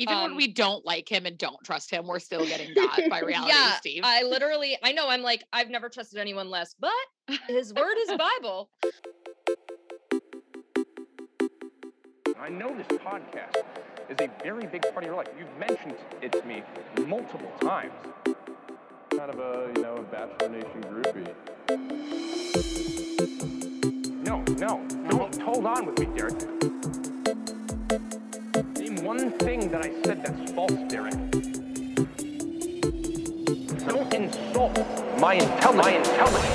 Even um, when we don't like him and don't trust him, we're still getting got by reality yeah, Steve. I literally, I know I'm like, I've never trusted anyone less, but his word is Bible. I know this podcast is a very big part of your life. You've mentioned it to me multiple times. Kind of a, you know, a Bachelor Nation groupie. No, no, don't hold on with me, Derek one thing that I said that's false, Derek. Don't insult my intelligence. My intelligence.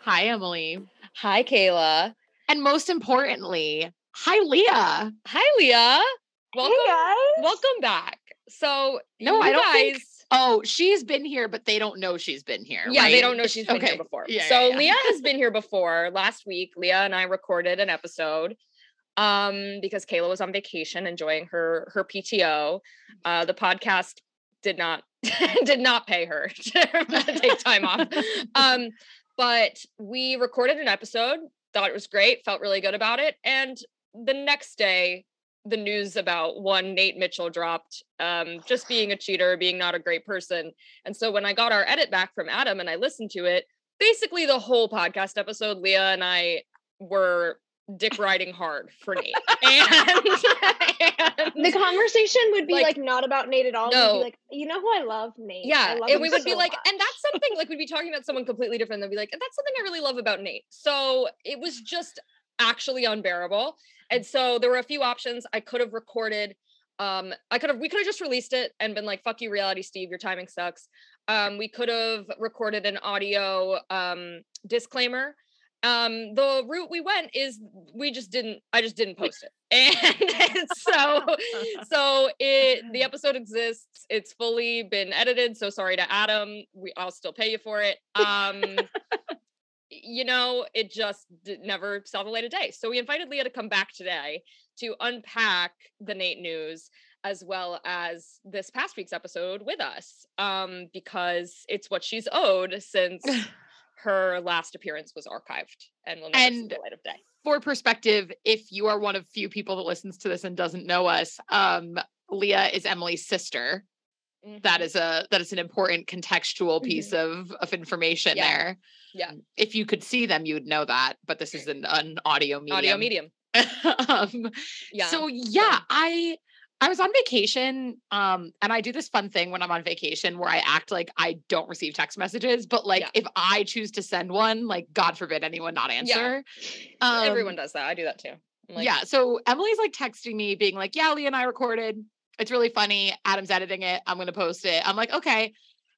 Hi, Emily. Hi, Kayla. And most importantly, hi, Leah. Hi, Leah. Welcome, hey guys. Welcome back. So, no, I don't guys, think. Oh, she's been here, but they don't know she's been here. Yeah, right? they don't know she's been okay. here before. Yeah, so yeah, yeah. Leah has been here before. Last week, Leah and I recorded an episode um, because Kayla was on vacation enjoying her her PTO. Uh, the podcast did not did not pay her to take time off. Um, but we recorded an episode, thought it was great, felt really good about it, and the next day the news about one Nate Mitchell dropped, um, just being a cheater, being not a great person. And so when I got our edit back from Adam and I listened to it, basically the whole podcast episode, Leah and I were dick riding hard for Nate. And, and, the conversation would be like, like, not about Nate at all. No. We'd be like, you know who I love? Nate. Yeah. and we would so be like, much. and that's something like we'd be talking about someone completely different. They'd be like, that's something I really love about Nate. So it was just actually unbearable. And so there were a few options. I could have recorded um i could have we could have just released it and been like fuck you reality steve your timing sucks um we could have recorded an audio um disclaimer um the route we went is we just didn't i just didn't post it. And so so it the episode exists. It's fully been edited. So sorry to adam. We i'll still pay you for it. Um you know it just never saw the light of day. So we invited leah to come back today to unpack the nate news as well as this past week's episode with us um because it's what she's owed since her last appearance was archived and will never and see the light of day. For perspective, if you are one of few people that listens to this and doesn't know us, um, Leah is Emily's sister. Mm-hmm. That is a that is an important contextual piece mm-hmm. of of information yeah. there. Yeah. If you could see them, you would know that. But this is an, an audio medium. Audio medium. um, yeah. So yeah, I I was on vacation, um, and I do this fun thing when I'm on vacation where I act like I don't receive text messages, but like yeah. if I choose to send one, like God forbid anyone not answer. Yeah. Um, Everyone does that. I do that too. Like, yeah. So Emily's like texting me, being like, "Yeah, Lee and I recorded. It's really funny. Adam's editing it. I'm gonna post it." I'm like, "Okay."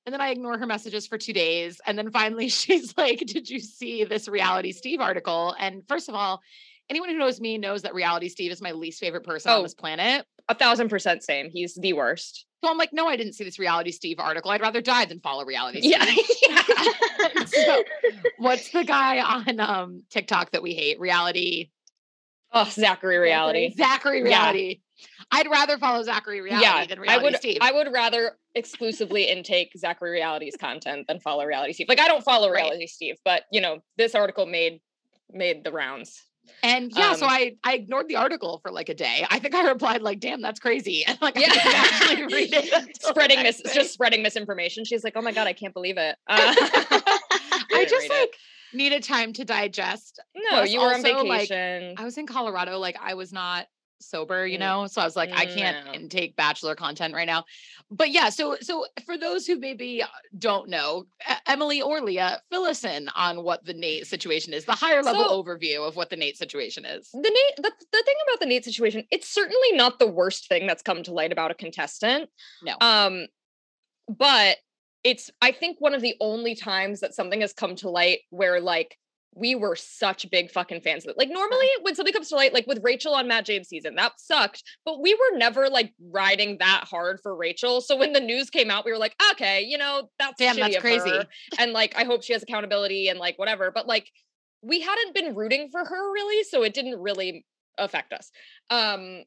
And then I ignore her messages for two days, and then finally she's like, "Did you see this reality Steve article?" And first of all, anyone who knows me knows that reality Steve is my least favorite person oh, on this planet a thousand percent same. He's the worst. So I'm like, no, I didn't see this reality Steve article. I'd rather die than follow reality Steve. Yeah. so, what's the guy on um, TikTok that we hate? Reality. Oh, Zachary Reality. Zachary Reality. Yeah. I'd rather follow Zachary Reality yeah, than Reality I would, Steve. I would rather exclusively intake Zachary Reality's content than follow Reality Steve. Like I don't follow Reality right. Steve, but you know, this article made made the rounds. And yeah, um, so I I ignored the article for like a day. I think I replied like, "Damn, that's crazy," and like yeah. I actually read it. spreading mis just spreading misinformation. She's like, "Oh my god, I can't believe it." Uh, I just like it. needed time to digest. No, you were also, on vacation. Like, I was in Colorado. Like I was not sober, you mm. know? So I was like, I can't no. intake bachelor content right now. But yeah, so so for those who maybe don't know, Emily or Leah, fill us in on what the Nate situation is, the higher level so, overview of what the Nate situation is. The Nate the, the thing about the Nate situation, it's certainly not the worst thing that's come to light about a contestant. No. Um but it's I think one of the only times that something has come to light where like we were such big fucking fans of it. Like normally when something comes to light, like with Rachel on Matt James season, that sucked, but we were never like riding that hard for Rachel. So when the news came out, we were like, okay, you know, that's damn, that's crazy. Her. And like, I hope she has accountability and like whatever. But like, we hadn't been rooting for her really, so it didn't really affect us. Um,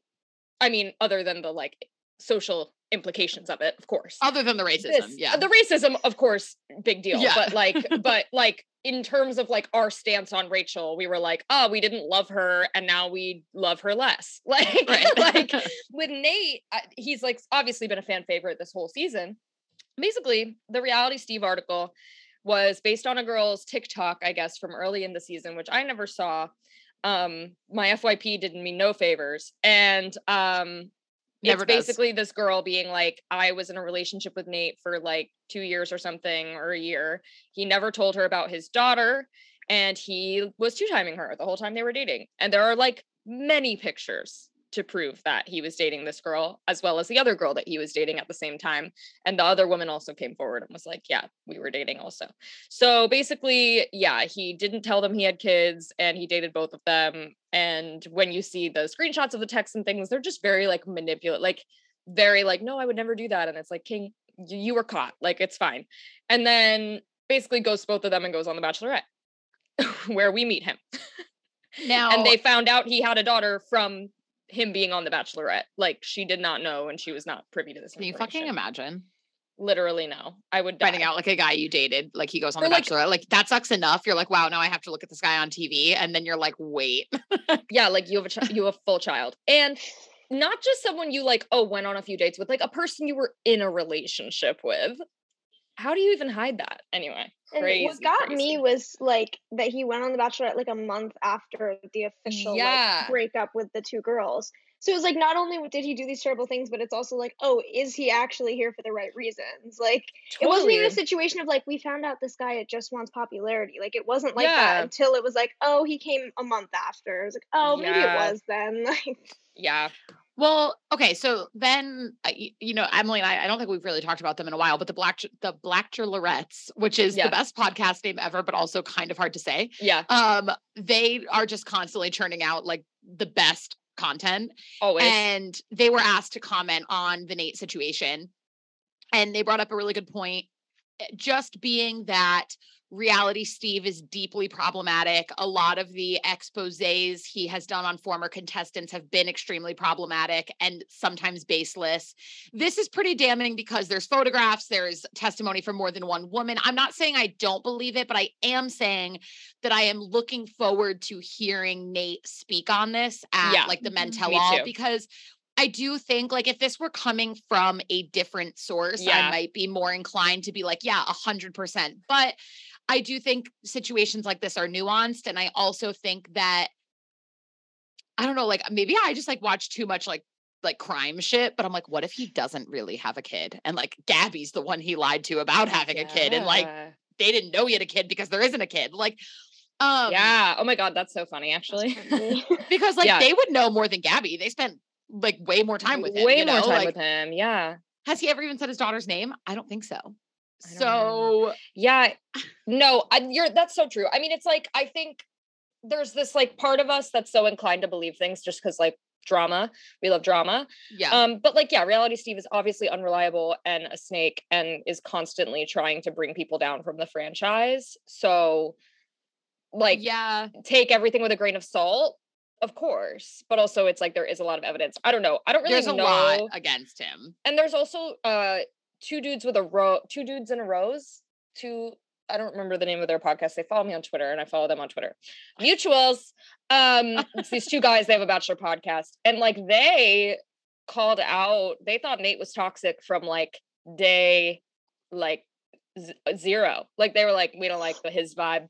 I mean, other than the like social implications of it, of course. Other than the racism, this, yeah. The racism, of course, big deal. Yeah. But like, but like in terms of like our stance on Rachel, we were like, oh, we didn't love her and now we love her less. Like, Right. like with Nate, he's like obviously been a fan favorite this whole season. Basically, the reality Steve article was based on a girl's TikTok, I guess, from early in the season, which I never saw. Um, my FYP didn't mean no favors. And um Never it's does. basically this girl being like, I was in a relationship with Nate for like two years or something, or a year. He never told her about his daughter, and he was two timing her the whole time they were dating. And there are like many pictures to prove that he was dating this girl, as well as the other girl that he was dating at the same time. And the other woman also came forward and was like, Yeah, we were dating also. So basically, yeah, he didn't tell them he had kids and he dated both of them. And when you see the screenshots of the texts and things, they're just very like manipulate, like very like, no, I would never do that. And it's like, King, you were caught. Like it's fine. And then basically ghosts both of them and goes on the Bachelorette, where we meet him. now And they found out he had a daughter from him being on the Bachelorette. Like she did not know and she was not privy to this. can you fucking imagine Literally no. I would finding out like a guy you dated, like he goes on Or, the like- Bachelorette, like that sucks enough. You're like, wow, now I have to look at this guy on TV, and then you're like, wait, yeah like you have a chi- you have a full child and not just someone you like oh went on a few dates with like a person you were in a relationship with how do you even hide that anyway And what got crazy. me was like that he went on The Bachelorette like a month after the official Yeah. like breakup with the two girls. So it was like not only did he do these terrible things, but it's also like, oh, is he actually here for the right reasons? Like it wasn't even a situation of like we found out this guy it just wants popularity. Like it wasn't like Yeah. that until it was like, oh, he came a month after. It was like, oh, maybe Yeah. it was then. Like yeah Well, okay, so then uh, you know Emily and I. I don't think we've really talked about them in a while, but the Black the Blacklorettes, which is Yeah. the best podcast name ever, but also kind of hard to say. yeah Um, they are just constantly churning out like the best content, always and they were asked to comment on the Nate situation, and they brought up a really good point, eh, just being that reality Steve is deeply problematic. A lot of the exposés he has done on former contestants have been extremely problematic and sometimes baseless. This is pretty damning because there's photographs, there's testimony from more than one woman. I'm not saying I don't believe it, but I am saying that I am looking forward to hearing Nate speak on this at Yeah. like the men Mhm. tell Me all because I do think like if this were coming from a different source, Yeah. I might be more inclined to be like, yeah, a hundred percent. But I do think situations like this are nuanced. And I also think that I don't know, like maybe I just like watch too much like like crime shit, but I'm like, what if he doesn't really have a kid? And like Gabby's the one he lied to about having a kid, and like they didn't know he had a kid because there isn't a kid. Like, um, yeah oh my god that's so funny actually because like Yeah. they would know more than Gabby. They spent like way more time with him. way more know? time like, with him yeah Has he ever even said his daughter's name? I don't think so. So Yeah, no, I, you're that's so true. I mean, it's like I think there's this like part of us that's so inclined to believe things just because like drama, we love drama. yeah, Um, but like, yeah, reality Steve is obviously unreliable and a snake and is constantly trying to bring people down from the franchise. So, like, yeah, take everything with a grain of salt, of course. But also, it's like there is a lot of evidence. I don't know. I don't really there's a know. lot against him. And there's also uh two dudes with a row, two dudes in a rose. Two, I don't remember the name of their podcast. They follow me on Twitter, and I follow them on Twitter. Mutuals. Um, it's these two guys. They have a bachelor podcast, and like they called out. They thought Nate was toxic from like day like z- zero. Like they were like, we don't like his vibe.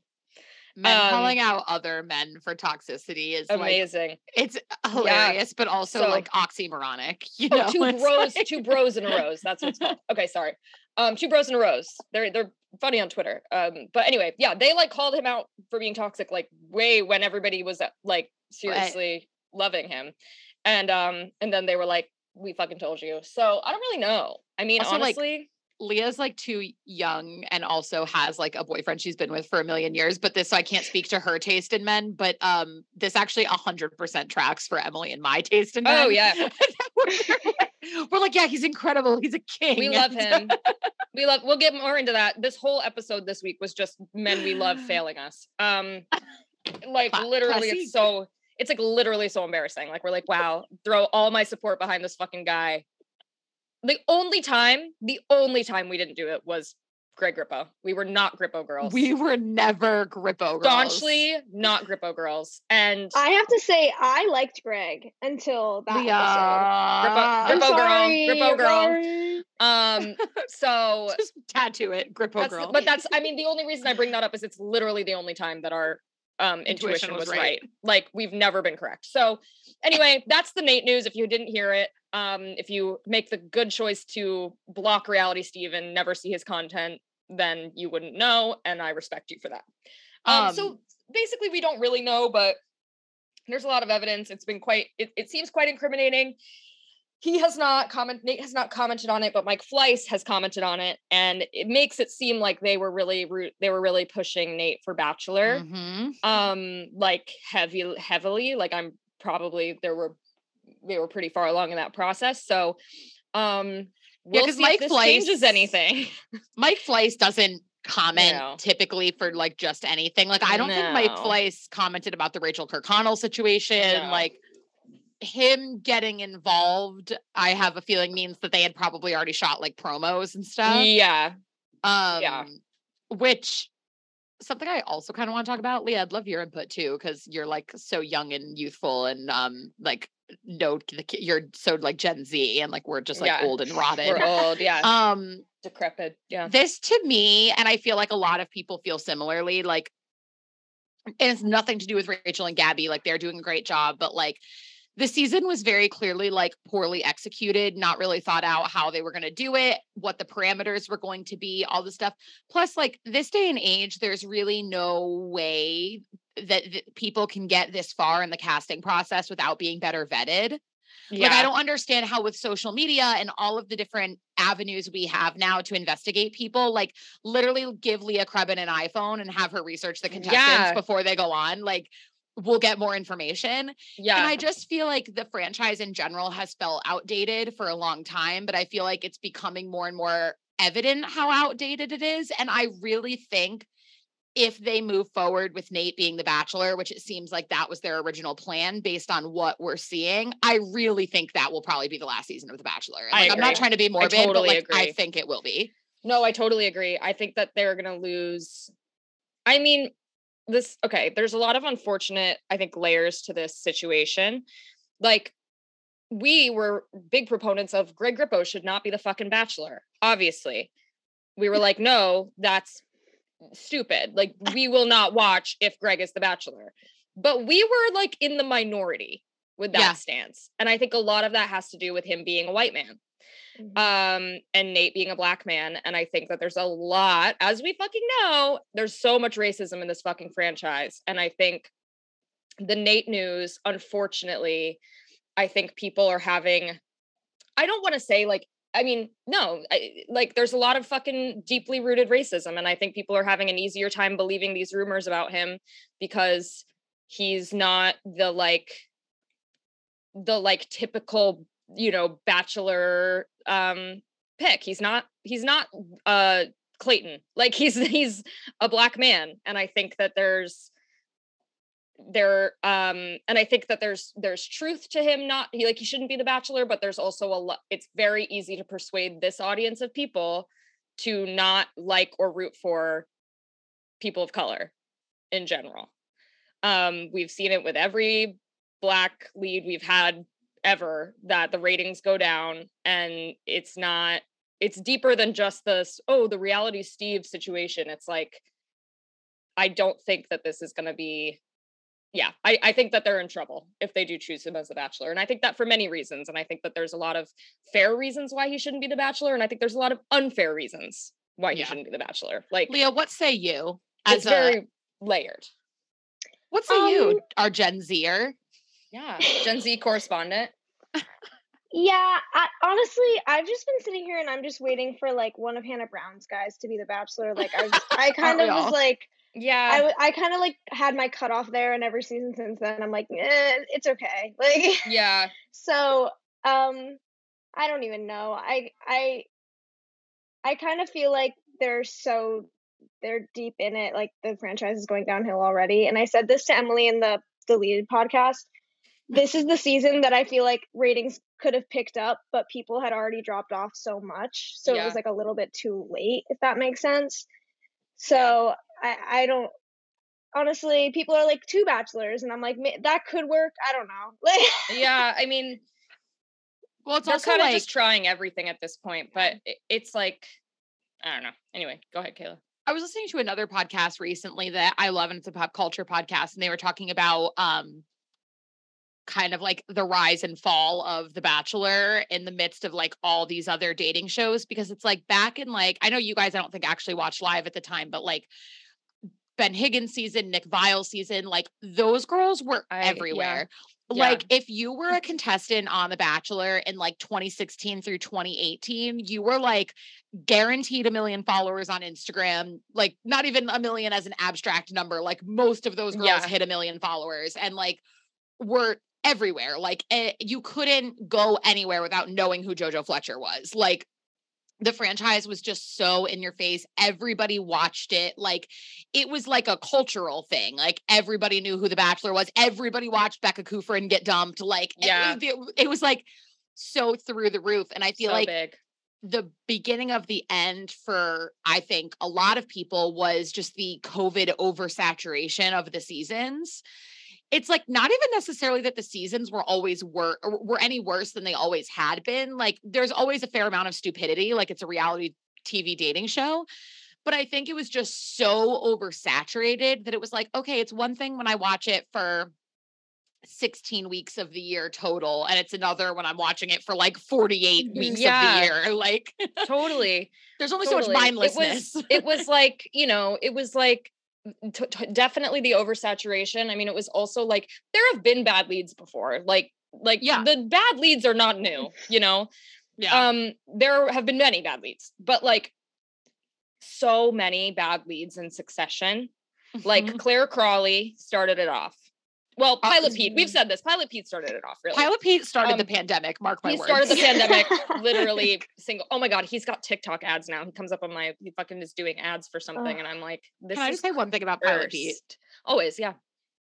Men Um, calling out other men for toxicity is like Amazing. it's hilarious, but also So- like oxymoronic. You Oh, know, two It's bros, like- two bros in a rose. That's what it's called. Okay, sorry. Um, two bros in a rose. They're they're funny on Twitter. Um, but anyway, yeah, they like called him out for being toxic, like way when everybody was uh, like seriously loving him, and um, and then they were like, "We fucking told you." So I don't really know. I mean, Also, like, honestly, Leah's like too young and also has like a boyfriend she's been with for a million years. But this, so I can't speak to her taste in men. But um, this actually a hundred percent tracks for Emily and my taste in men. Oh, yeah. we're, like, we're like, yeah, he's incredible. He's a king. we love him. we love. We'll get more into that. This whole episode this week was just men we love failing us. Um, like literally, it's so. It's like literally so embarrassing. Like we're like, wow, throw all my support behind this fucking guy. The only time, the only time we didn't do it was Greg Grippo. We were not Grippo girls. We were never Grippo girls. staunchly not Grippo girls. And I have to say, I liked Greg until that Leah. episode. Grippo I'm girl, sorry, Grippo girl. sorry. um so Just tattoo it, Grippo girl. but that's I mean the only reason I bring that up is it's literally the only time that our um intuition, was, right. Like we've never been correct. So anyway, that's the Nate news. If you didn't hear it, um, if you make the good choice to block reality Steve and never see his content, then you wouldn't know, and I respect you for that. Um, so Um, basically we don't really know, but there's a lot of evidence. It's been quite it, it seems quite incriminating. He has not comment Nate has not commented on it, but Mike Fleiss has commented on it, and it makes it seem like they were really they were really pushing Nate for Bachelor Mhm. um like heavy heavily like i'm probably there were they were pretty far along in that process so um we'll 'cause see Mike if this changes anything Mike Fleiss doesn't comment No. typically for like just anything. Like I don't think Mike No. Fleiss commented about the Rachel Kirkconnell situation. No. Like him getting involved, I have a feeling means that they had probably already shot like promos and stuff. yeah Um which something I also kind of want to talk about. Leah, I'd love your input too, because you're like so young and youthful and um like no you're so like Gen Z and like we're just like Yeah. old and rotted. we're old yeah Um decrepit yeah this to me, and I feel like a lot of people feel similarly, like and it's nothing to do with Rachel and Gabby, like they're doing a great job, but like the season was very clearly like poorly executed, not really thought out how they were going to do it, what the parameters were going to be, all the stuff. Plus, like this day and age, there's really no way that, that people can get this far in the casting process without being better vetted. yeah Like I don't understand how with social media and all of the different avenues we have now to investigate people, like literally give Leah Krebin an iPhone and have her research the contestants Yeah. before they go on. Like we'll get more information. yeah And I just feel like the franchise in general has felt outdated for a long time, but I feel like it's becoming more and more evident how outdated it is. And I really think if they move forward with Nate being the bachelor, which it seems like that was their original plan based on what we're seeing, I really think that will probably be the last season of The Bachelor. And, I Like, I'm not trying to be morbid, totally but like I think it will be. No, I totally agree. I think that they're going to lose. I mean, this, okay, there's a lot of unfortunate, I think, layers to this situation. Like, we were big proponents of Greg Grippo should not be the fucking bachelor, obviously. We were like, no, that's stupid. Like, we will not watch if Greg is the bachelor. But we were like in the minority with that Yeah. stance. And I think a lot of that has to do with him being a white man um and Nate being a black man and I think that there's a lot as we fucking know there's so much racism in this fucking franchise and I think the Nate news unfortunately I think people are having I don't want to say like I mean no I, like there's a lot of fucking deeply rooted racism and I think people are having an easier time believing these rumors about him because he's not the like the like typical you know bachelor um pick. He's not he's not uh clayton. Like he's he's a black man and i think that there's there um and i think that there's there's truth to him not he like he shouldn't be the bachelor but there's also a lot it's very easy to persuade this audience of people to not like or root for people of color in general. Um we've seen it with every black lead we've had ever that the ratings go down and it's not it's deeper than just this oh the reality steve situation it's like i don't think that this is going to be yeah I, I think that they're in trouble if they do choose him as the bachelor and i think that for many reasons and i think that there's a lot of fair reasons why he shouldn't be the bachelor and i think there's a lot of unfair reasons why he Yeah. shouldn't be the bachelor like Leah, what say you? it's As a very layered what say you, Um, our Gen Zer? yeah gen z correspondent Yeah, I, honestly, I've just been sitting here and I'm just waiting for like one of Hannah Brown's guys to be the Bachelor. Like I, I kind of was like, yeah I, I kind of like had my cutoff there, and every season since then, I'm like, eh, it's okay. Like, yeah so, um, I don't even know. I, I, I kind of feel like they're so they're deep in it. Like the franchise is going downhill already. And I said this to Emily in the deleted podcast. This is the season that I feel like ratings could have picked up, but people had already dropped off so much. So it was like a little bit too late, if that makes sense. So I, I don't honestly, people are like two bachelors, and I'm like, that could work. I don't know. Like yeah, I mean, Well, it's they're also kind of like just trying everything at this point, but it's like, I don't know. Anyway, go ahead, Kayla. I was listening to another podcast recently that I love, and it's a pop culture podcast, and they were talking about um kind of like the rise and fall of The Bachelor in the midst of like all these other dating shows because it's like back in like I know you guys I don't think actually watched live at the time, but like Ben Higgins season, Nick Viall season, like those girls were I- everywhere. Yeah. Like if you were a contestant on The Bachelor in like 2016 through 2018, you were like guaranteed a million followers on Instagram. Like not even a million as an abstract number. Like most of those girls Yeah. hit a million followers and like were everywhere. Like eh, you couldn't go anywhere without knowing who JoJo Fletcher was. Like the franchise was just so in your face. Everybody watched it. Like it was like a cultural thing. Like everybody knew who the Bachelor was. Everybody watched Becca Kufrin get dumped. Like it- Yeah. it, it was like so through the roof. And I feel so like big. the beginning of the end for I think a lot of people was just the COVID oversaturation of the seasons. It's like not even necessarily that the seasons were always were were any worse than they always had been. Like there's always a fair amount of stupidity. Like it's a reality TV dating show. But I think it was just so oversaturated that it was like, okay, it's one thing when I watch it for 16 weeks of the year total, and it's another when I'm watching it for like 48 weeks Yeah. of the year. Like Totally. there's only totally. so much mindlessness. It was, it was like, you know, it was like t- t- definitely the oversaturation. I mean, it was also like there have been bad leads before. Like, like Yeah. the bad leads are not new, you know. yeah. Um, there have been many bad leads, but like so many bad leads in succession. Like Mhm. Clare Crawley started it off. Well, Uh, Pilot Pete, we've said this. Pilot Pete started it off, really. Pilot Pete started the um, pandemic. Mark my he words. started the pandemic literally single. Oh my god, he's got TikTok ads now. He comes up on my he fucking is doing ads for something, and I'm like, this Can I just say one thing about Pilot Pete? Always, yeah,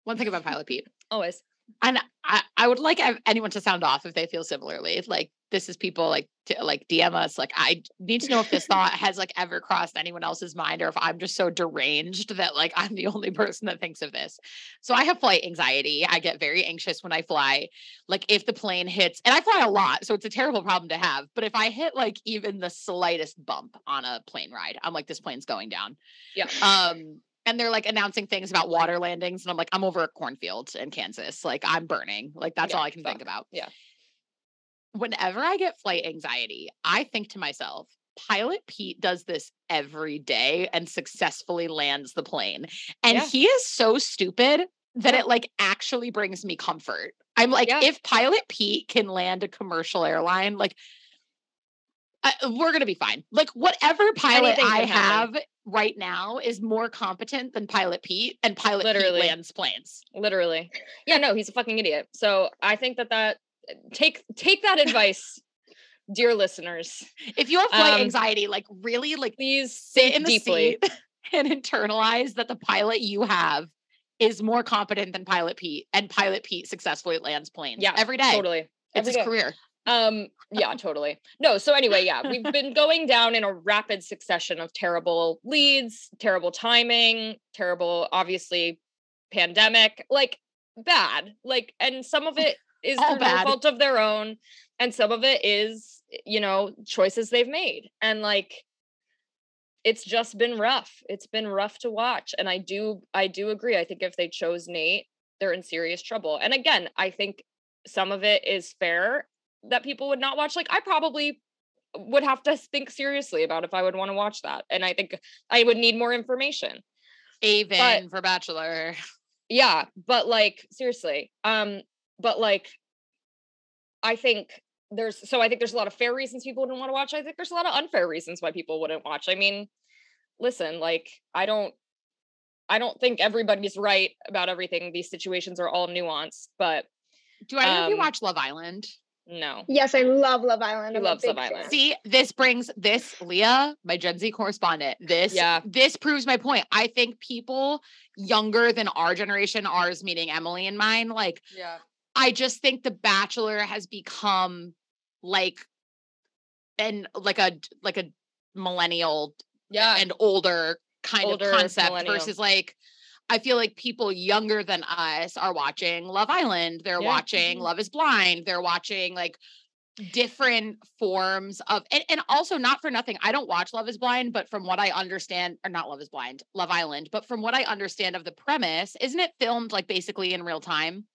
One thing about Pilot Pete. always. and I, I would like anyone to sound off if they feel similarly. Like this is people like to, like DM us. Like I need to know if this thought has like ever crossed anyone else's mind, or if I'm just so deranged that like I'm the only person that thinks of this. So I have flight anxiety. I get very anxious when I fly. Like if the plane hits, and I fly a lot, so it's a terrible problem to have. But if I hit like even the slightest bump on a plane ride, I'm like this plane's going down. Yeah. Um, and they're like announcing things about water landings, and I'm like, I'm over a cornfield in Kansas. Like I'm burning. Like that's Yeah, all I can think about. Yeah. Whenever I get flight anxiety, I think to myself, Pilot Pete does this every day and successfully lands the plane. And Yeah. he is so stupid that Yeah. it like actually brings me comfort. I'm like, Yeah. if Pilot Pete can land a commercial airline, like I, we're gonna be fine. Like whatever pilot Anything I have right now is more competent than Pilot Pete, and Pilot Literally. Pete lands planes. Literally, yeah. No, he's a fucking idiot. So I think that that take take that advice, dear listeners. If you have flight Um, anxiety, like really, like Please sit in the deeply. seat and internalize that the pilot you have is more competent than Pilot Pete, and Pilot Pete successfully lands planes. Yeah, every day. Totally. It's Every his day. career. Um, yeah, totally. No, so anyway, yeah, we've been going down in a rapid succession of terrible leads, terrible timing, terrible, obviously, pandemic, like bad. Like, and some of it is All through no bad. fault of their own, and some of it is, you know, choices they've made. And like it's just been rough. It's been rough to watch. And I do I do agree. I think if they chose Nate, they're in serious trouble. And again, I think some of it is fair that people would not watch. Like I probably would have to think seriously about if I would want to watch that. And I think I would need more information. Avon for Bachelor. Yeah, but like seriously. Um but like I think there's so I think there's a lot of fair reasons people wouldn't want to watch. I think there's a lot of unfair reasons why people wouldn't watch. I mean, listen, like I don't I don't think everybody's right about everything. These situations are all nuanced, but Do either of you Um, watch Love Island? no. Yes, I love Love Island. He I'm a loves Love Island. fan. See, this brings this Leah, my Gen Z correspondent. This Yeah. this proves my point. I think people younger than our generation, ours meaning Emily and mine, like Yeah. I just think The Bachelor has become like and like a like a millennial Yeah. and older kind Older of concept millennial. versus like I feel like people younger than us are watching Love Island. They're Yeah. watching Mhm. Love is Blind. They're watching like different forms of and, and also not for nothing. I don't watch Love is Blind, but from what I understand, or not Love is Blind, Love Island, but from what I understand of the premise, isn't it filmed like basically in real time?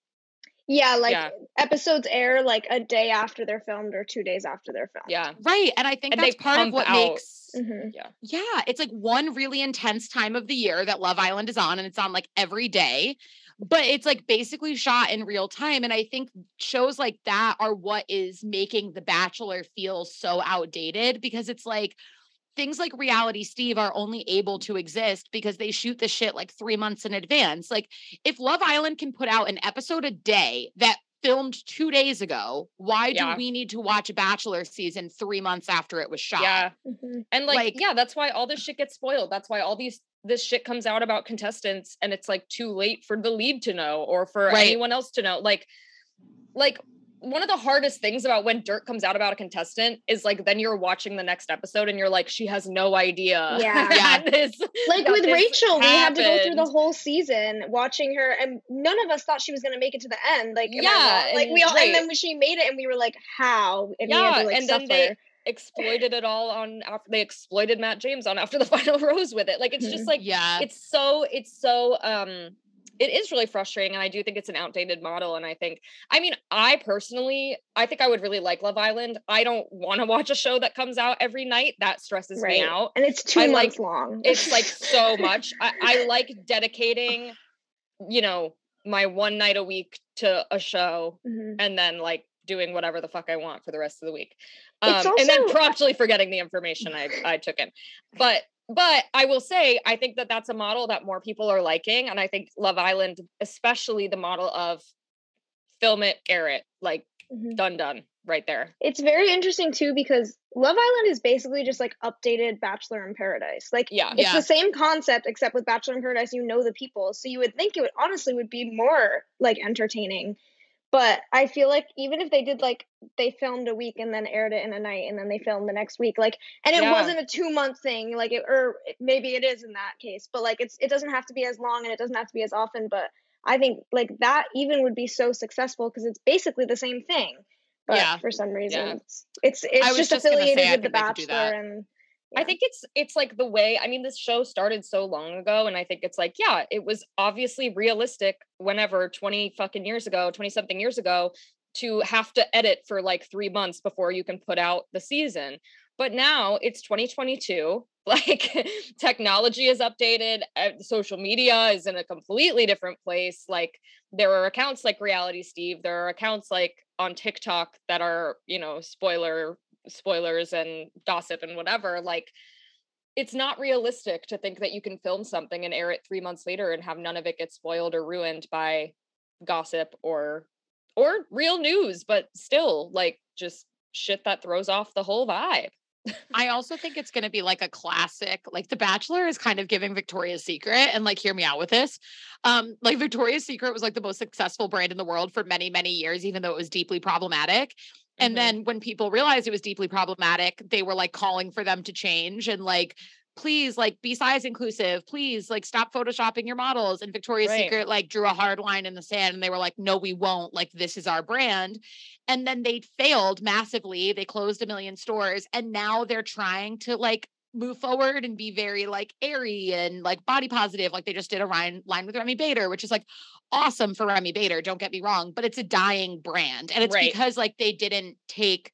Yeah, like Yeah. episodes air like a day after they're filmed or two days after they're filmed. yeah. Right. And I think And they that's part of what out- makes hmm Yeah, it's like one really intense time of the year that Love Island is on, and it's on like every day, but it's like basically shot in real time. And I think shows like that are what is making The Bachelor feel so outdated because it's like things like Reality Steve are only able to exist because they shoot the shit like three months in advance. Like, if Love Island can put out an episode a day that filmed two days ago, why Yeah. do we need to watch a Bachelor season three months after it was shot? Yeah. hmm And like, Like- yeah, that's why all this shit gets spoiled. That's why all these this shit comes out about contestants and it's like too late for the lead to know or for Right. anyone else to know. Like like one of the hardest things about when dirt comes out about a contestant is like then you're watching the next episode and you're like she has no idea. Yeah. yeah. this Like with this Rachel, we had to go through the whole season watching her, and none of us thought she was going to make it to the end. Like, Yeah, wrong? like we and- all, and then when she made it, and we were like, "How?" And Yeah, to like and then they- exploited it all on after they exploited Matt James on after the final rose with it. Like it's just Mhm. like Yeah. it's so it's so um it is really frustrating and i do think it's an outdated model and i think i mean i personally i think i would really like love island i don't want to watch a show that comes out every night that stresses me out and it's two I months like- long. it's like so much I, I like dedicating you know my one night a week to a show Mhm. and then like doing whatever the fuck I want for the rest of the week. Um, and then promptly forgetting the information I, I took in. But but I will say I think that that's a model that more people are liking, and I think Love Island, especially the model of film it, air it, like Mhm. done done right there. It's very interesting too because Love Island is basically just like updated Bachelor in Paradise. Like Yeah, it's Yeah. the same concept except with Bachelor in Paradise you know the people. So you would think it would honestly would be more like entertaining. But I feel like even if they did like they filmed a week and then aired it in a night and then they filmed the next week like and it Yeah. wasn't a 2 month thing like it or maybe it is in that case but like it's it doesn't have to be as long and it doesn't have to be as often but I think like that even would be so successful because it's basically the same thing. But Yeah. for some reason Yeah. it's it's, it's just just affiliated say, with the think they could do Bachelor that. And I think it's it's like the way I mean this show started so long ago and I think it's like yeah it was obviously realistic whenever 20 fucking years ago 20 something years ago to have to edit for like 3 months before you can put out the season. But now it's 2022 like technology is updated uh, social media is in a completely different place like there are accounts like reality steve there are accounts like on tiktok that are you know spoiler spoilers and gossip and whatever like it's not realistic to think that you can film something and air it 3 months later and have none of it get spoiled or ruined by gossip or or real news but still like just shit that throws off the whole vibe I also think it's going to be like a classic. Like The Bachelor is kind of giving Victoria's Secret, and like, hear me out with this. Um, like Victoria's Secret was like the most successful brand in the world for many, many years, even though it was deeply problematic. And Mhm. then when people realized it was deeply problematic, they were like calling for them to change and like, please, like, be size inclusive. Please, like, stop photoshopping your models. And Victoria's Right. Secret like drew a hard line in the sand, and they were like, no, we won't. Like, this is our brand. And then they failed massively. They closed a million stores, and now they're trying to like move forward and be very like airy and like body positive. Like they just did a line line with Remi Bader, which is like awesome for Remi Bader. Don't get me wrong, but it's a dying brand, and it's Right. because like they didn't take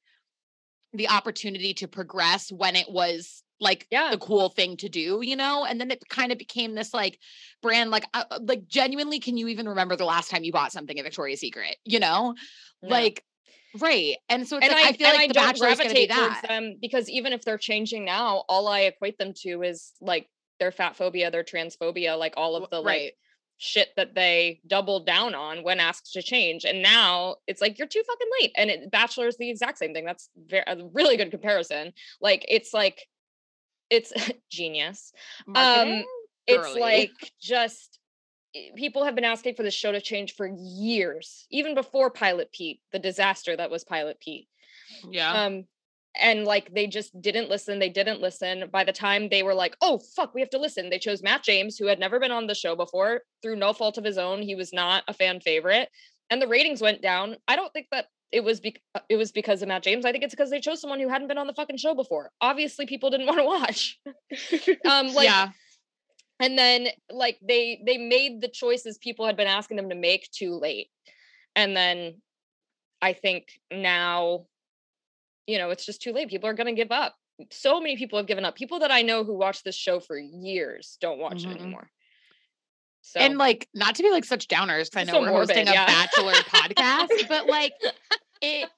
the opportunity to progress when it was like Yeah. the cool thing to do, you know? And then it kind of became this like brand like uh, uh, like genuinely can you even remember the last time you bought something at Victoria's Secret, you know? No. Like right. And so it's and like, I, I, feel like I the bachelor is gonna be towards that. them because even if they're changing now, all I equate them to is like their fat phobia, their transphobia, like all of the like right. shit that they doubled down on when asked to change. And now it's like you're too fucking late. And it, Bachelor is the exact same thing. That's very, a really good comparison. Like it's like it's genius. Marketing? Um, it's girly. like just people have been asking for the show to change for years, even before Pilot Pete, the disaster that was Pilot Pete. Yeah. Um, and like they just didn't listen. They didn't listen. By the time they were like, "Oh fuck, we have to listen," they chose Matt James, who had never been on the show before, through no fault of his own. He was not a fan favorite, and the ratings went down. I don't think that it was bec- uh, it was because of Matt James. I think it's because they chose someone who hadn't been on the fucking show before. Obviously, people didn't want to watch. um, like yeah. and then like they they made the choices people had been asking them to make too late and then i think now you know it's just too late people are going to give up so many people have given up people that i know who watch this show for years don't watch Mhm. it anymore so And like, not to be like such downers, because I know so we're morbid, hosting a yeah. bachelor podcast, but like, it,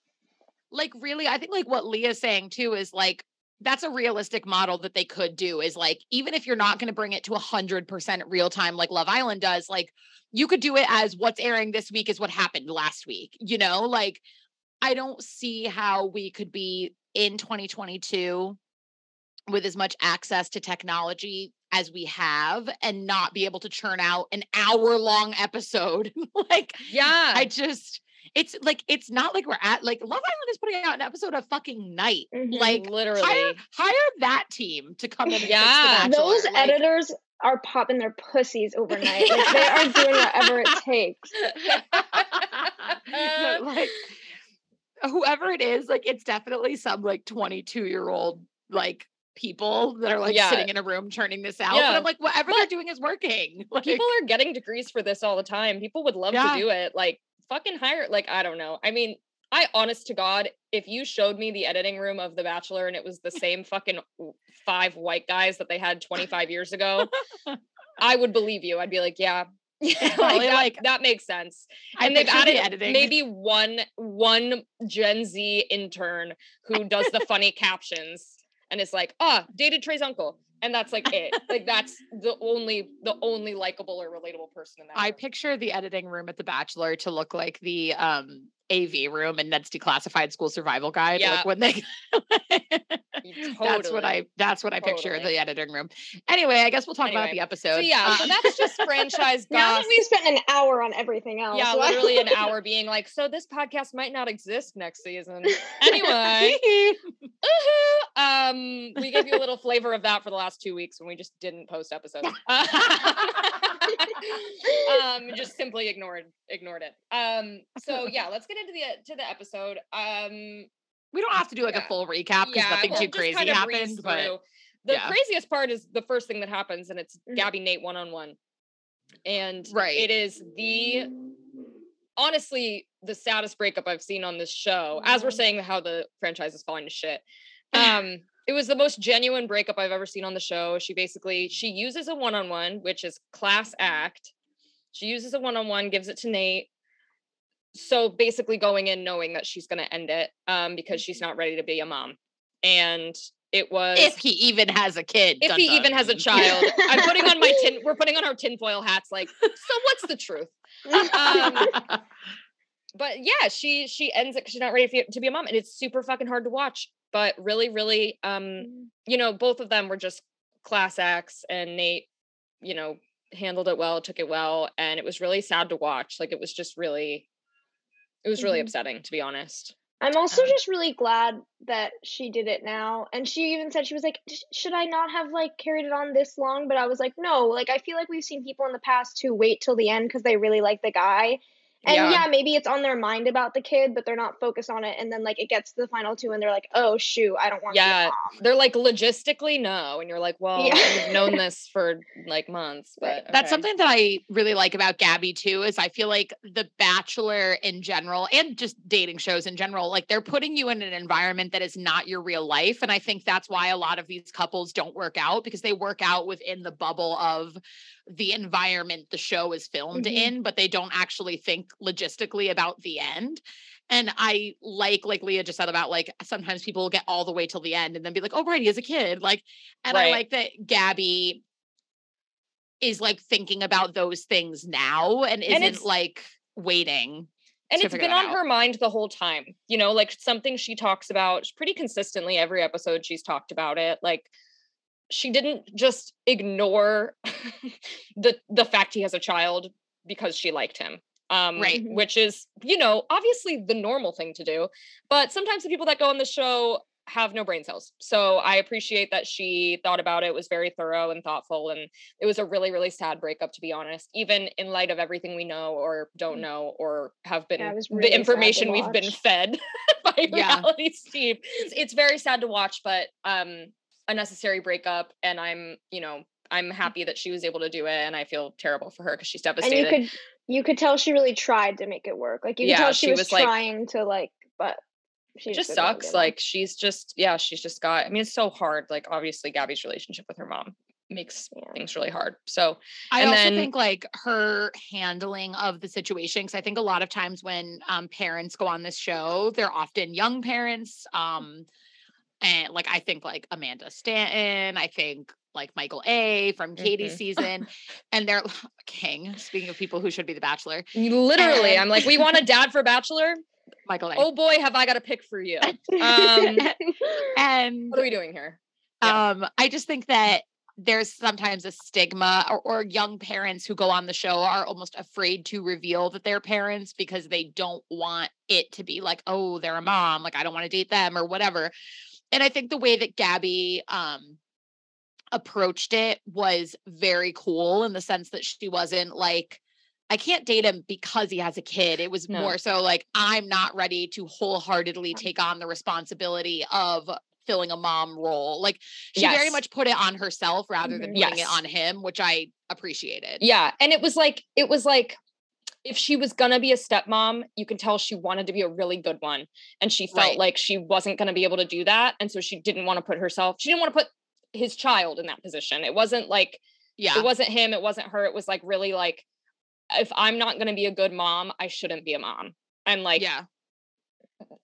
like, really, I think like what Leah's saying too is like, that's a realistic model that they could do is like, even if you're not going to bring it to 100% real time like Love Island does, like, you could do it as what's airing this week is what happened last week, you know? Like, I don't see how we could be in 2022 with as much access to technology as we have and not be able to churn out an hour long episode. like, yeah I just, it's like, it's not like we're at, like, Love Island is putting out an episode a fucking night. Mhm. Like, literally hire, hire that team to come in Yeah. fix the Those Like, editors are popping their pussies overnight. Like they are doing whatever it takes. but, like, whoever it is, like, it's definitely some like 22 year old, like, people that are like Yeah. sitting in a room turning this out. But I'm like, whatever they're doing is working. Like, people are getting degrees for this all the time. People would love Yeah. to do it. Like fucking hire like I don't know. I mean, I honest to God, if you showed me the editing room of The Bachelor and it was the same fucking five white guys that they had 25 years ago, I would believe you. I'd be like, yeah. Yeah, like, that, like- that makes sense. And they've the added editing. maybe one one Gen Z intern who does the funny captions and it's like, ah, dated Trey's uncle. And that's like it. Like that's the only the only likable or relatable person in that. I room. picture the editing room at The Bachelor to look like the um AV room in Ned's Declassified School Survival Guide. Yeah. Like when they That's what I that's what I picture the editing room. Anyway, I guess we'll talk about the episode. So yeah, so that's just franchise Now that we've spent an hour on everything else. Yeah, why- literally an hour being like, so this podcast might not exist next season. Anyway, woohoo, um, we gave you a little flavor of that for the last two weeks when we just didn't post episodes. um, just simply ignored ignored it. Um, so yeah, let's get into the to the episode. Um, we don't have to do like Yeah. a full recap because yeah, nothing we'll too crazy kind of happened. But through. the yeah. craziest part is the first thing that happens, and it's Mhm. Gabby Nate one on one, and Right. it is the honestly the saddest breakup I've seen on this show. As we're saying how the franchise is falling to shit. Um, it was the most genuine breakup I've ever seen on the show. She basically she uses a one-on-one, which is class act. She uses a one-on-one, gives it to Nate. So basically going in knowing that she's gonna end it um because she's not ready to be a mom. And it was if he even has a kid, if dun, he dun. even has a child. I'm putting on my tin we're putting on our tinfoil hats like, so what's the truth? Um, but yeah, she she ends it because she's not ready to be a mom, and it's super fucking hard to watch. But really, really, um, you know, both of them were just class acts, and Nate, you know, handled it well, took it well, and it was really sad to watch. Like it was just really, it was really Mhm. upsetting to be honest. I'm also Um, just really glad that she did it now. And she even said she was like, should I not have like carried it on this long? But I was like, no. Like I feel like we've seen people in the past who wait till the end because they really like the guy. And Yeah. yeah. maybe it's on their mind about the kid, but they're not focused on it. And then like it gets to the final two, and they're like, oh shoot, I don't want to Yeah. They're like logistically no, and you're like, well, Yeah. you've known this for like months, Right. but That's something that I really like about Gabby too is I feel like The Bachelor in general and just dating shows in general, like they're putting you in an environment that is not your real life. And I think that's why a lot of these couples don't work out because they work out within the bubble of the environment the show is filmed Mhm. in, but they don't actually think logistically about the end. And I like, like Leah just said about like sometimes people will get all the way till the end and then be like, oh, right, he has a kid. Like, and I like that Gabby is like thinking about those things now and isn't it's- like waiting. and it's been on out. her mind the whole time you know like something she talks about pretty consistently every episode she's talked about it like she didn't just ignore the the fact he has a child because she liked him um Right. Which is you know obviously the normal thing to do but sometimes the people that go on the show have no brain cells so i appreciate that she thought about it was very thorough and thoughtful and it was a really really sad breakup to be honest even in light of everything we know or don't know or have been Mm. was really the information we've been fed by Yeah. reality steve it's, it's very sad to watch but um a necessary breakup and i'm you know i'm happy that she was able to do it and i feel terrible for her because she's devastated. and you could you could tell she really tried to make it work. Like you could Yeah, tell she, she was, was, like- trying to like, but she it just sucks like she's just yeah she's just got i mean it's so hard like obviously gabby's relationship with her mom makes Yeah. things really hard so I also then- think like her handling of the situation, because I think a lot of times when um, parents go on this show, they're often young parents. Um, and like I think like Amanda Stanton, I think like Michael A from Katie's Mhm. season, and they're King. Speaking of people who should be the Bachelor, literally And- i'm like we want a dad for bachelor Michael A. oh boy have i got a pick for you um and what are we doing here Yeah. um i just think that there's sometimes a stigma or, or young parents who go on the show are almost afraid to reveal that they're parents because they don't want it to be like oh they're a mom like i don't want to date them or whatever and i think the way that gabby um approached it was very cool in the sense that she wasn't like I can't date him because he has a kid. It was No. more so like I'm not ready to wholeheartedly take on the responsibility of filling a mom role. Like she very much put it on herself rather than Mhm. putting Yes. it on him, which I appreciated. Yeah, and it was like it was like if she was gonna be a stepmom, you can tell she wanted to be a really good one, and she felt Right. like she wasn't gonna be able to do that, and so she didn't want to put herself. She didn't want to put his child in that position. It wasn't like Yeah. it wasn't him. It wasn't her. It was like really like if I'm not gonna be a good mom, I shouldn't be a mom. And like yeah.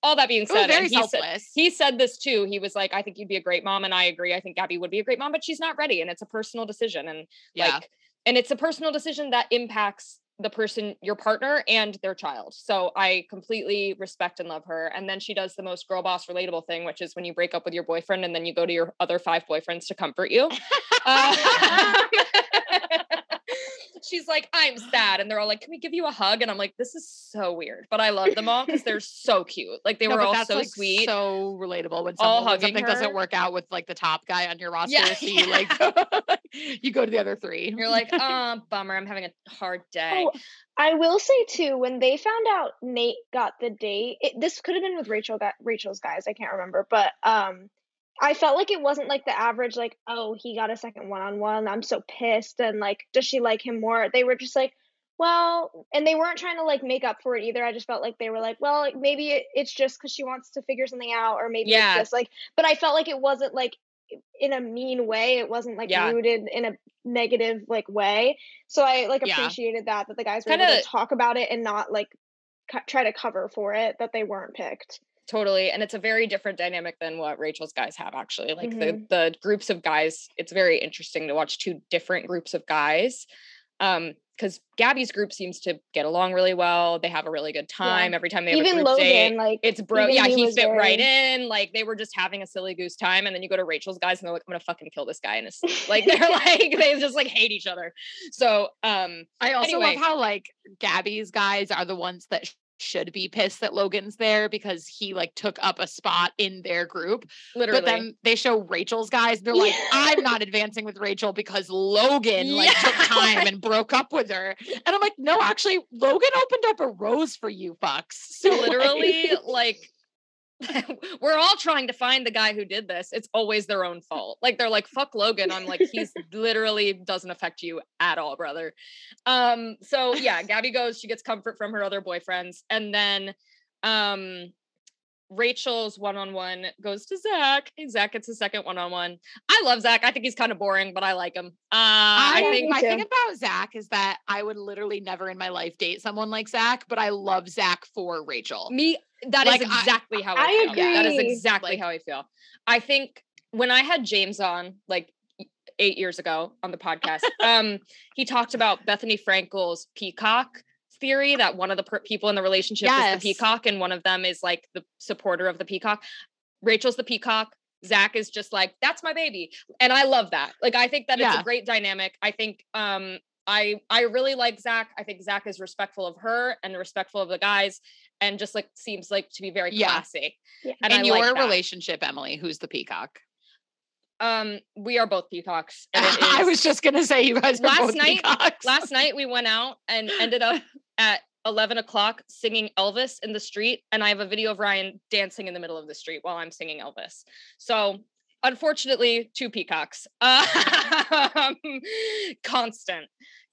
all that being said, very he said selfless. he said this too. He was like, I think you'd be a great mom, and I agree. I think Gabby would be a great mom, but she's not ready, and it's a personal decision. And yeah. like and it's a personal decision that impacts the person your partner and their child so i completely respect and love her and then she does the most girl boss relatable thing which is when you break up with your boyfriend and then you go to your other five boyfriends to comfort you Uh, she's like i'm sad and they're all like can we give you a hug and i'm like this is so weird but i love them all because they're so cute like they No, were all that's so like sweet so relatable when, All someone, when something her. doesn't work out with like the top guy on your roster. Yeah, So you like you go to the other three. you're like oh bummer i'm having a hard day Oh, I will say too, when they found out Nate got the date, it, this could have been with Rachel got Rachel's guys, I can't remember, but um I felt like it wasn't like the average like, oh, he got a second one on one. I'm so pissed and like does she like him more? They were just like, well, and they weren't trying to like make up for it either. I just felt like they were like, well, like, maybe it, it's just cuz she wants to figure something out or maybe Yeah. it's just like but I felt like it wasn't like in a mean way. It wasn't like Yeah. rooted in a negative like way. So I like Yeah. appreciated that that the guys were able Kinda- to talk about it and not like co- try to cover for it that they weren't picked. totally and it's a very different dynamic than what rachel's guys have actually like Mhm. the the groups of guys it's very interesting to watch two different groups of guys um because gabby's group seems to get along really well they have a really good time every time they have a Even group Logan, date like it's bro yeah he he was fit right in like they were just having a silly goose time and then you go to rachel's guys and they're like i'm gonna fucking kill this guy in his like they're like they just like hate each other. So um I also Anyway. love how like Gabby's guys are the ones that sh- should be pissed that Logan's there because he like took up a spot in their group. literally But then they show Rachel's guys. They're like, I'm not advancing with Rachel because Logan like took time and broke up with her. And I'm like, no, actually, Logan opened up a rose for you fucks. So like- literally like we're all trying to find the guy who did this. It's always their own fault. Like they're like fuck logan. I'm like he's literally doesn't affect you at all brother. Um so yeah gabby goes she gets comfort from her other boyfriends and then um Rachel's one-on-one goes to Zach. Zach gets a second one-on-one. I love Zach. I think he's kind of boring, but I like him. Uh, I, I, think me my thing about Zach is that I would literally never in my life date someone like Zach, but I love Zach for Rachel. Me, that is Like, I- exactly how I, I feel. That is exactly Like- how I feel. I think when I had James on, like eight years ago on the podcast, um, he talked about Bethenny Frankel's peacock theory that one of the per- people in the relationship is the peacock and one of them is like the supporter of the peacock. Rachel's the peacock. Zach is just like, that's my baby. And I love that. Like I think that it's a great dynamic. I think um I I really like Zach. I think Zach is respectful of her and respectful of the guys and just like seems like to be very classy. Yeah. And in I your like relationship, Emily, who's the peacock? Um, we are both peacocks. I was just gonna say you guys Last both night- peacocks. last night we went out and ended up at 11 o'clock singing Elvis in the street. And I have a video of Ryan dancing in the middle of the street while I'm singing Elvis. So unfortunately, two peacocks. Um, constant,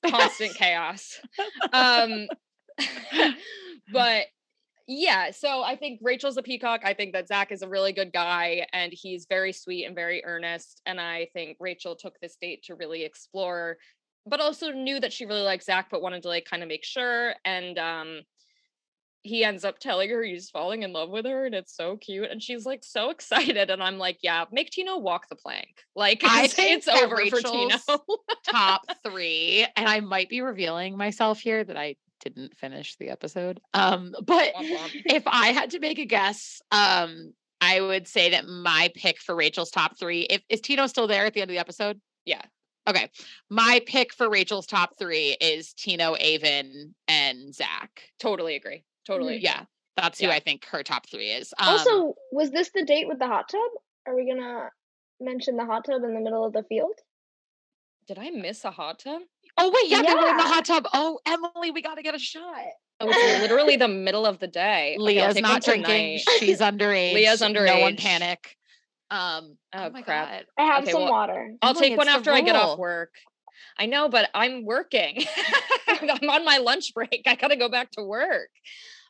constant chaos. Um, but yeah, so I think Rachel's a peacock. I think that Zach is a really good guy and he's very sweet and very earnest. And I think Rachel took this date to really explore, but also knew that she really liked Zach, but wanted to like kind of make sure. And um he ends up telling her he's falling in love with her and it's so cute. And she's like so excited. And I'm like, yeah, make Tino walk the plank. Like I it's, think it's that over for Tino. Top three, and I might be revealing myself here that I didn't finish the episode. Um, but Womp womp. if I had to make a guess, um, I would say that my pick for Rachel's top three. If is Tino still there at the end of the episode? yeah. Okay, my pick for Rachel's top three is Tino, Aven, and Zach. Totally agree. Totally. agree. Yeah, that's who Yeah. I think her top three is. Um, also, was this the date with the hot tub? Are we gonna mention the hot tub in the middle of the field? Did I miss a hot tub? Oh wait, yeah, they were in the hot tub. Oh, Emily, we got to get a shot. Oh, it's literally the middle of the day. Leah's take not drinking. tonight. She's underage. Leah's underage. No one panic. Um. Oh, Oh, my crap. god. I have Okay, some well, water. I'll Emily, take one after I get off work. I know, but I'm working. I'm on my lunch break. I gotta go back to work.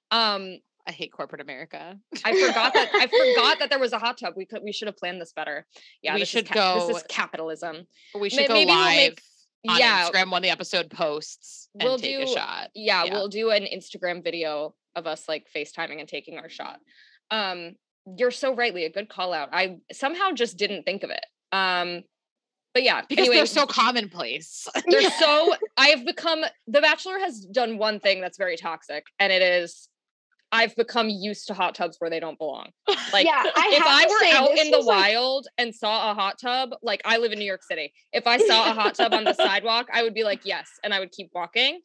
Um, I hate corporate America. I forgot that I forgot that there was a hot tub. We could we should have planned this better. Yeah, We this should is ca- go- This is capitalism. We should May- go maybe we'll make- on yeah, Instagram when the episode posts and We'll take do- a shot. yeah, Yeah. we'll do an Instagram video of us like FaceTiming and taking our shot. Um, you're so rightly a good call out. I somehow just didn't think of it. Um, but yeah, Because anyway, they're so commonplace. they're so I have become the Bachelor has done one thing that's very toxic, and it is I've become used to hot tubs where they don't belong. Like yeah, I if I were out in the like- wild and saw a hot tub, like I live in New York City, if I saw a hot tub on the sidewalk, I would be like, yes, and I would keep walking.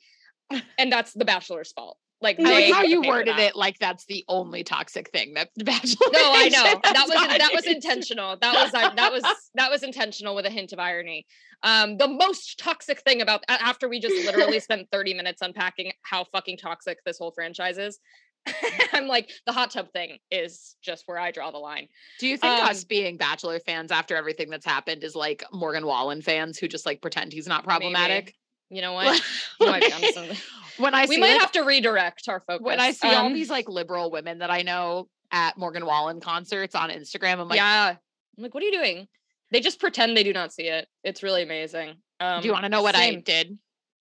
And that's the Bachelor's fault. Like I like how you worded it like that's the only toxic thing that the Bachelor. No, I know that was that was intentional. That was that was that was intentional with a hint of irony. Um, the most toxic thing about after we just literally spent thirty minutes unpacking how fucking toxic this whole franchise is. I'm like the hot tub thing is just where I draw the line. Do you think us Um, being Bachelor fans after everything that's happened is like Morgan Wallen fans who just like pretend he's not problematic? You know what? You might be onto something. when I we might like, have to redirect our focus. when I see all Um, these like liberal women that I know at Morgan Wallen concerts on Instagram, I'm like, yeah, I'm like, what are you doing? They just pretend they do not see it. It's really amazing. Um, do you want to know what I did?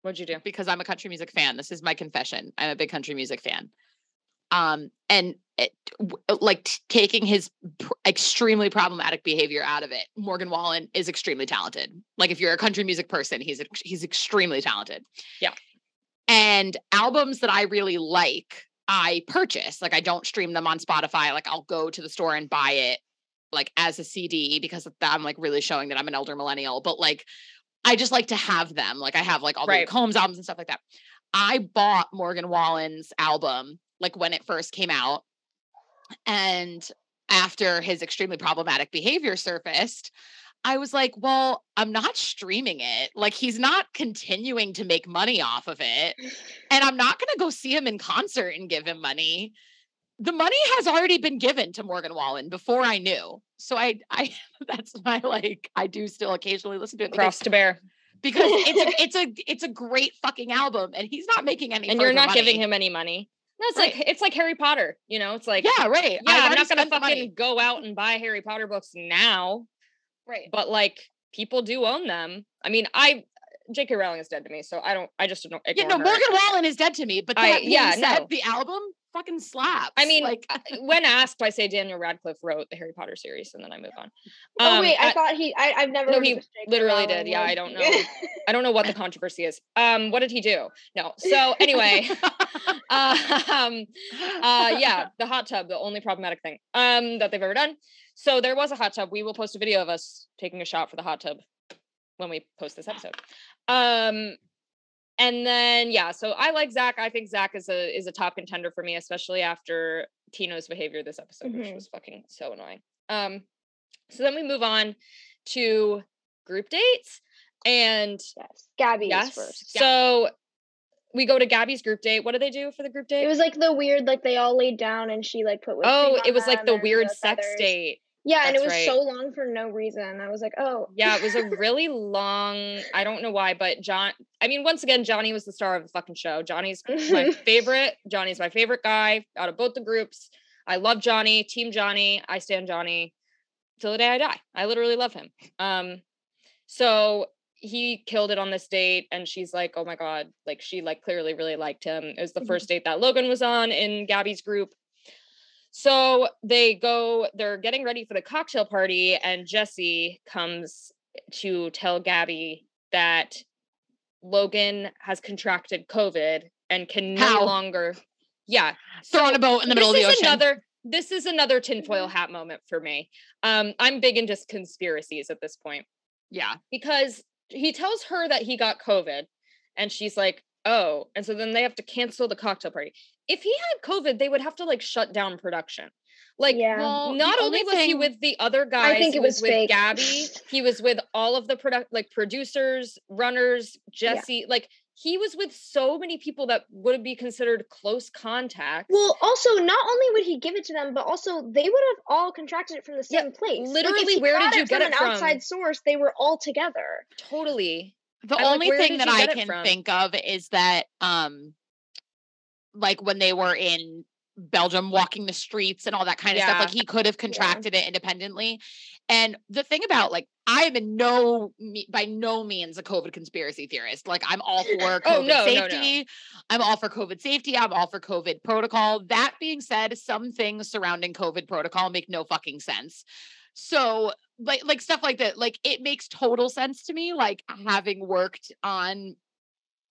What'd you do? because I'm a country music fan. This is my confession. I'm a big country music fan. Um, and it, uh, like t- taking his pr- extremely problematic behavior out of it, Morgan Wallen is extremely talented. Like if you're a country music person, he's ex- he's extremely talented. Yeah. And albums that I really like, I purchase. Like I don't stream them on Spotify. Like I'll go to the store and buy it like as a CD because I'm like really showing that I'm an elder millennial. But like I just like to have them. Like I have like all the. Combs albums and stuff like that. I bought Morgan Wallen's album like when it first came out. And after his extremely problematic behavior surfaced, I was like, well, I'm not streaming it. Like he's not continuing to make money off of it. And I'm not going to go see him in concert and give him money. The money has already been given to Morgan Wallen before I knew. So I I that's my like I do still occasionally listen to it Cross to bear, because it's a it's a it's a great fucking album and he's not making any and you're not giving him any money. It's Right. like it's like Harry Potter. You know, it's like yeah right yeah, I'm not gonna fucking go out and buy Harry Potter books now, right but like people do own them. I mean, I J.K. Rowling is dead to me, so I don't. I just don't. yeah no her. Morgan Wallen is dead to me but that I- being yeah, said, no. the album fucking slaps. I mean, like uh, when asked, I say Daniel Radcliffe wrote the Harry Potter series, and then I move on. oh Um, wait, I, I- thought he. I, I've never. No, he of this J.K. literally did. Yeah. I don't know. I don't know what the controversy is. Um, what did he do? No. So anyway, um, uh, yeah, the hot tub, the only problematic thing um that they've ever done. So there was a hot tub. We will post a video of us taking a shot for the hot tub when we post this episode. Um, and then yeah, so I like Zach. I think Zach is a is a top contender for me, especially after Tino's behavior this episode, which Mhm. was fucking so annoying. Um, so then we move on to group dates, and yes, Gabby yes, first. so we go to Gabby's group date. What do they do for the group date? It was like the weird, like they all laid down and she like put. oh, it was like the weird sex feathers. date. Yeah, and it was right. so long for no reason. I was like, oh. Yeah, it was a really long. I don't know why, but John. I mean, once again, Johnny was the star of the fucking show. Johnny's my favorite. Johnny's my favorite guy out of both the groups. I love Johnny. Team Johnny. I stand Johnny till the day I die. I literally love him. Um, so he killed it on this date, and she's like, "Oh my god!" Like she like clearly really liked him. It was the Mhm. first date that Logan was on in Gabby's group. So they go, they're getting ready for the cocktail party, and Jesse comes to tell Gabby that Logan has contracted COVID and can no longer. Yeah. throw on so a boat in the middle of this the is ocean. Another, this is another tinfoil hat moment for me. Um, I'm big into conspiracies at this point yeah. because he tells her that he got COVID and she's like, oh. And so then they have to cancel the cocktail party. If he had COVID, they would have to like shut down production. Like, Yeah. Well, not only only was he with the other guys, I think he it was with fake. Gabby, he was with all of the product like producers, runners, Yeah. Jesse, like he was with so many people that would be considered close contacts. Well, also, not only would he give it to them, but also they would have all contracted it from the Yeah, same place. Literally, he where did got you get from it an from? outside source, they were all together. totally. The I'm only where thing that I can from? think of is that um like when they were in Belgium walking the streets and all that kind of stuff, like he could have contracted it independently. And the thing about like I am in no me- by no means a COVID conspiracy theorist. Like I'm all for oh, COVID Oh, no, no, no. safety. I'm all for COVID safety. I'm all for COVID protocol. That being said, some things surrounding COVID protocol make no fucking sense. So like like stuff like that, like it makes total sense to me. Like having worked on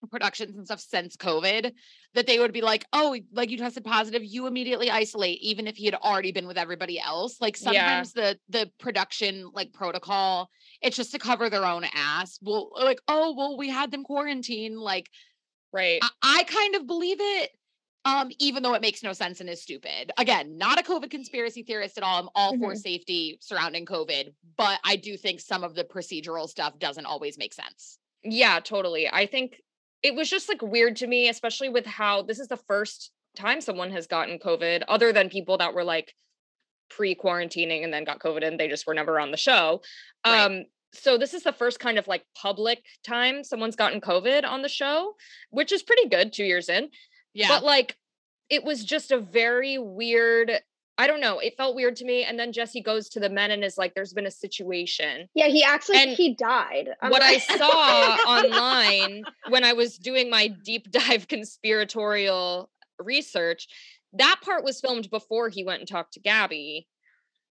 productions and stuff since COVID, that they would be like, oh, like you tested positive, you immediately isolate, even if he had already been with everybody else. Like Yeah. sometimes the the production like protocol, it's just to cover their own ass. Well, like, oh, well, we had them quarantine. Like Right. I, I kind of believe it. Um, even though it makes no sense and is stupid. Again, not a COVID conspiracy theorist at all. I'm all for Mhm. safety surrounding COVID, but I do think some of the procedural stuff doesn't always make sense. Yeah, totally. I think it was just like weird to me, especially with how this is the first time someone has gotten COVID, other than people that were like pre quarantining and then got COVID and they just were never on the show. Right. Um, so this is the first kind of like public time someone's gotten COVID on the show, which is pretty good two years in. Yeah. But like it was just a very weird, I don't know, it felt weird to me. And then Jesse goes to the men and is like, there's been a situation Yeah, he acts like And he died. I'm what I saw online when I was doing my deep dive conspiratorial research, that part was filmed before he went and talked to Gabby,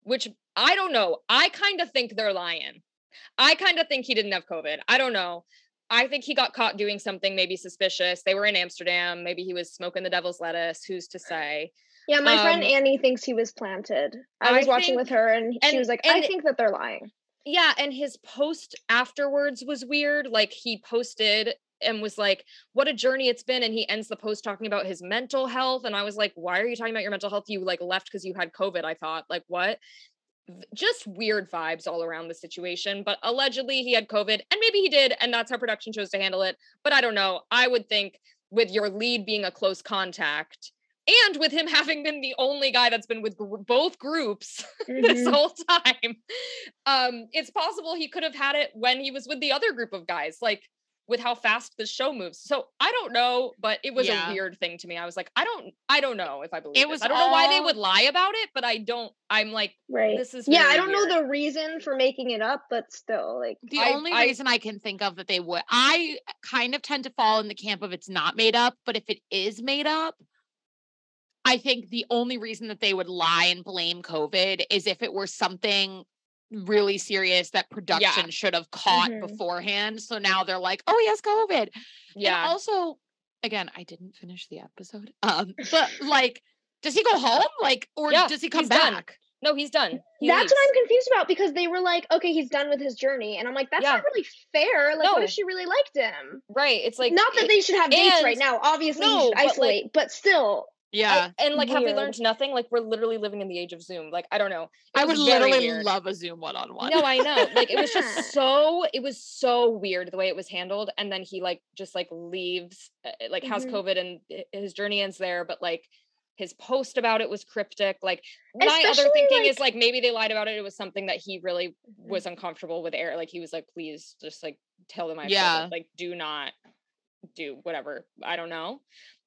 which I don't know. I kind of think they're lying. I kind of think he didn't have COVID. I don't know. I think he got caught doing something maybe suspicious. They were in Amsterdam. Maybe he was smoking the devil's lettuce. Who's to say? Yeah, my friend Um, Annie thinks he was planted. I I was watching with her and, she was like, I think that they're lying. Yeah, and his post afterwards was weird. Like he posted and was like, "What a journey it's been," and he ends the post talking about his mental health. And I was like, "Why are you talking about your mental health? You like left because you had COVID." I thought, like, what? Just weird vibes all around the situation. But allegedly he had COVID, and maybe he did, and that's how production chose to handle it. But I don't know. I would think with your lead being a close contact. And with him having been the only guy that's been with gr- both groups this Mhm. whole time. Um, it's possible he could have had it when he was with the other group of guys, like with how fast the show moves. So I don't know, but it was Yeah. a weird thing to me. I was like, I don't, I don't know if I believe It this. was I don't know why they would lie about it, but I don't. I'm like, Right. this is yeah, I don't know the reason for making it up, but still, like, The I- only I- reason I can think of that they would, I kind of tend to fall in the camp of it's not made up, but if it is made up, I think the only reason that they would lie and blame COVID is if it were something really serious that production should have caught Mhm. beforehand. So now they're like, oh, he has COVID. Yeah. And also, again, I didn't finish the episode. Um, but like, does he go home? Like, or Yeah, does he come he's done. back? no, he's done. He That's leaves. what I'm confused about because they were like, okay, he's done with his journey. And I'm like, that's Yeah. not really fair. Like, what No. if she really liked him? Right. It's like not that it- they should have dates right now. Obviously, No, you should but, like- isolate, but still. Yeah. I- and like have we learned nothing? Like we're literally living in the age of Zoom. Like I don't know. I would literally weird. love a Zoom one on one. No, I know. Like it was just so it was so weird the way it was handled. And then he like just like leaves, uh, like has Mhm. COVID and his journey ends there. But like his post about it was cryptic. Like my other thinking is like- like maybe they lied about it. It was something that he really was uncomfortable with air. Like he was like, please just like tell them I Yeah. Like do not do whatever. I don't know.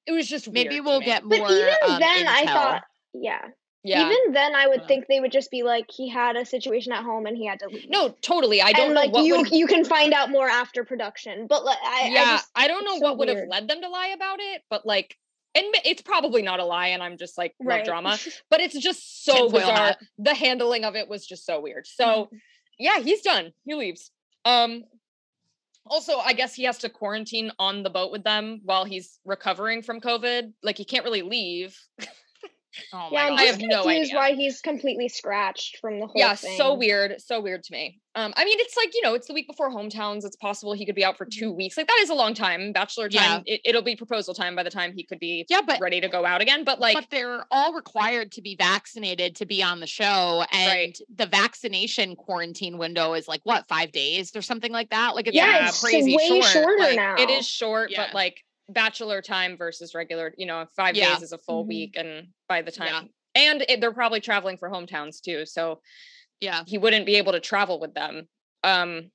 It was just Maybe weird we'll me. get But more. even um, then, I thought, yeah. yeah. Even then, I would Yeah. think they would just be like, he had a situation at home and he had to leave. no, totally. I don't and know like what you, would you can find out more after production. But like, I, yeah, I just, I don't know it's so what would have led them to lie about it, but like, and it's probably not a lie, and I'm just like love right. drama, but it's just so Tinfoil bizarre. The handling of it was just so weird. So Mm-hmm. yeah, he's done. He leaves. Um, also, I guess he has to quarantine on the boat with them while he's recovering from COVID. Like he can't really leave. Oh my yeah, I'm god. I just have no confused idea. why he's completely scratched from the whole yeah, thing. so weird, so weird to me. Um, I mean, it's like you know, it's the week before hometowns. It's possible he could be out for two weeks. Like that is a long time. Bachelor Yeah. time. It, it'll be proposal time by the time he could be yeah, but ready to go out again. But like, but they're all required to be vaccinated to be on the show and Right. the vaccination quarantine window is like what five days or something like that like it's Yeah, it's crazy way short shorter like, now. it is short, Yeah. but like bachelor time versus regular. You know, five Yeah. days is a full Mhm. week, and by the time. Yeah. And it, they're probably traveling for hometowns too, so yeah he wouldn't be able to travel with them. Um,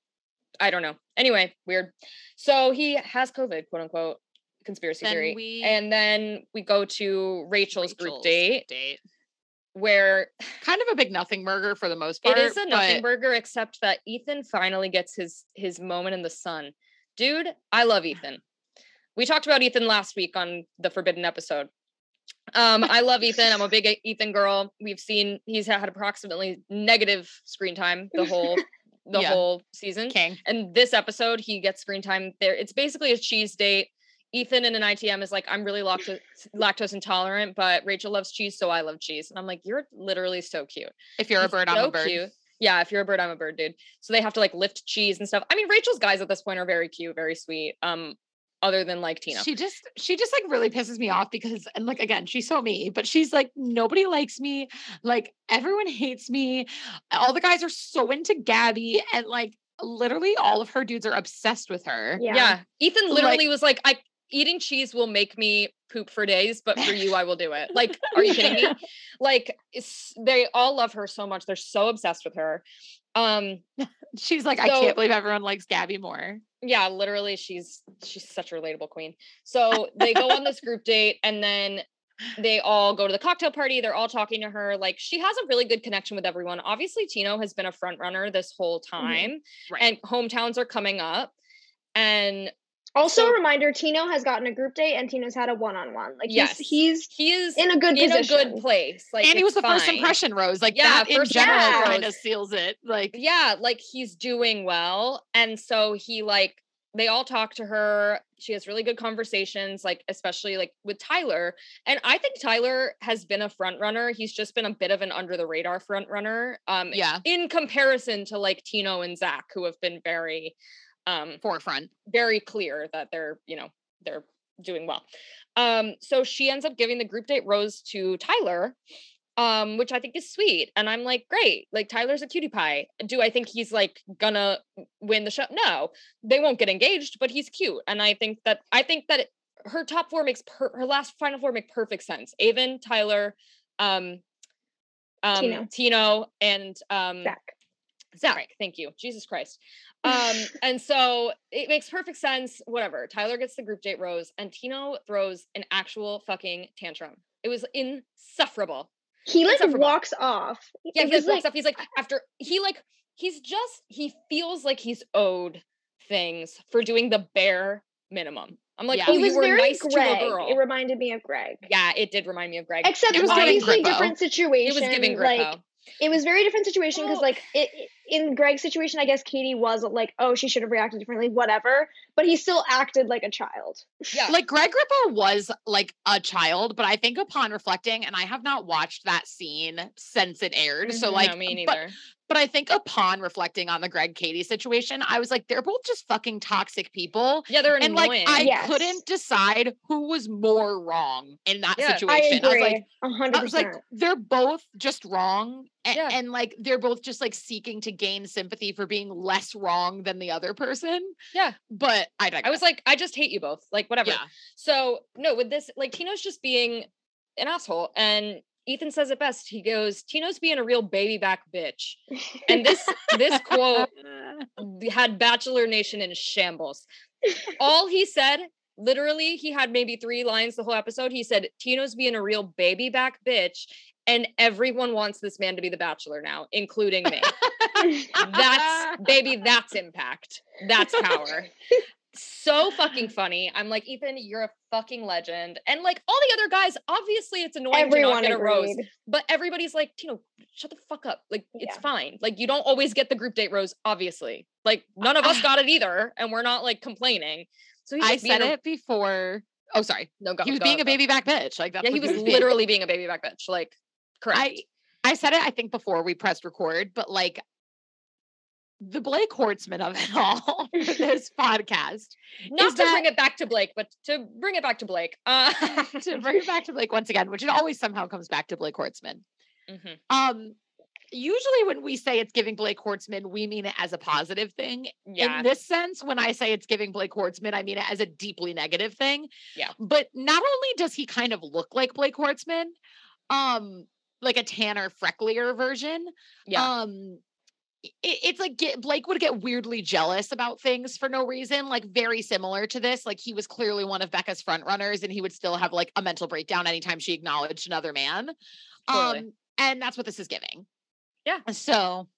I don't know. Anyway, weird. So he has COVID, quote unquote, conspiracy Then theory. we- And then we go to Rachel's, group date, date where kind of a big nothing burger for the most part It is a nothing but burger, except that Ethan finally gets his his moment in the sun. Dude, I love Ethan. We talked about Ethan last week on the Forbidden episode. Um, I love Ethan. I'm a big Ethan girl. We've seen he's had approximately negative screen time the whole the Yeah. whole season. king And this episode, he gets screen time there. It's basically a cheese date. Ethan in an ITM is like, I'm really lactose lactose intolerant, but Rachel loves cheese, so I love cheese. And I'm like, you're literally so cute. if you're a He's bird i'm a bird cute. Yeah, if you're a bird, I'm a bird, dude. So they have to like lift cheese and stuff. I mean, Rachel's guys at this point are very cute, very sweet. Um, other than like Tina. She just she just like really pisses me off because and like again she's so me but she's like nobody likes me like everyone hates me all the guys are so into Gabby and like literally all of her dudes are obsessed with her Yeah. yeah. Ethan Like- literally was like, I eating cheese will make me poop for days, but for you, I will do it. Like, are you kidding me? Like, they all love her so much. They're so obsessed with her. Um, she's like I can't believe everyone likes Gabby more yeah, literally, she's she's such a relatable queen. So they go on this group date, and then they all go to the cocktail party. They're all talking to her. Like, she has a really good connection with everyone. Obviously, Tino has been a front runner this whole mm-hmm. time, Right. and hometowns are coming up. And Also, So- a reminder: Tino has gotten a group date, and Tino's had a one-on-one. Like, Yes. he's he's he is in a good in position. a good place. Like and he was it's the first impression rose like Yeah, that in first general impression kind of seals it like Yeah, like he's doing well. And so he like they all talk to her. She has really good conversations, like especially like with Tyler. And I think Tyler has been a front runner. He's just been a bit of an under the radar front runner. Um yeah in comparison to like Tino and Zach, who have been very um forefront very clear that they're, you know, they're doing well. Um, so she ends up giving the group date rose to Tyler, um, which I think is sweet. And I'm like, great, like Tyler's a cutie pie. Do I think he's like gonna win the show? No, they won't get engaged, but he's cute. And I think that I think that it- her top four makes per- her last final four make perfect sense. Aven, Tyler, um, um, Tino. Tino, and um, Zach. Zach, thank you. Jesus Christ. Um, and so it makes perfect sense. Whatever. Tyler gets the group date rose, and Tino throws an actual fucking tantrum. It was insufferable. He like Insufferable. walks off. Yeah, he like was walks up. He's like, after he like, he's just he feels like he's owed things for doing the bare minimum I'm like, Yeah. oh, He you were very nice to a girl. It reminded me of Greg. yeah, it did remind me of Greg. Except It was obviously different it situation. was giving like it was very different situation because Well- like it, it- in Greg's situation, I guess Katie was like, oh, she should have reacted differently, whatever. But he still acted like a child. yeah. Like Greg Grippo was like a child, but I think upon reflecting, and I have not watched that scene since it aired. So Mhm, like, no, me neither. But I think upon reflecting on the Greg Katie situation, I was like, they're both just fucking toxic people. yeah, they're And annoying. like, I Yes. couldn't decide who was more wrong in that Yeah. I I situation. I, was like, agree, a hundred I was like, they're both just wrong. And, Yeah. and like, they're both just like seeking to gain sympathy for being less wrong than the other person. Yeah. But I digress. I was like, I just hate you both. Like, whatever. yeah. So no, with this, like Tino's just being an asshole, and Ethan says it best. He goes, "Tino's being a real baby back bitch," and this this quote had Bachelor Nation in shambles. All he said, literally, he had maybe three lines the whole episode. He said, "Tino's being a real baby back bitch." And everyone wants this man to be the bachelor now, including me. That's baby, that's impact. That's power. so fucking funny. I'm like, Ethan, you're a fucking legend. And like all the other guys, obviously it's annoying Everyone to not get a rose, but everybody's like, Tino, shut the fuck up. Like it's Yeah. fine. Like you don't always get the group date rose, obviously. Like none of us got it either, and we're not like complaining. So he's I said a- it before. Oh, sorry. No, go, he was go, being a go. baby back bitch. Like that's Yeah, he was literally being a baby back bitch. Like correct. I I said it, I think, before we pressed record, but like the Blake Horstmann of it all for this podcast. not to that- bring it back to Blake, but to bring it back to Blake. Uh, to bring it back to Blake once again, which it always somehow comes back to Blake Horstmann. Mhm. Um, usually when we say it's giving Blake Horstmann, we mean it as a positive thing. Yeah. In this sense, when I say it's giving Blake Horstmann, I mean it as a deeply negative thing. Yeah. But not only does he kind of look like Blake Horstmann, um, like a tanner, frecklier version, yeah. um it, it's like get, blake would get weirdly jealous about things for no reason like very similar to this like he was clearly one of becca's front runners and he would still have like a mental breakdown anytime she acknowledged another man Totally. um and that's what this is giving Yeah. so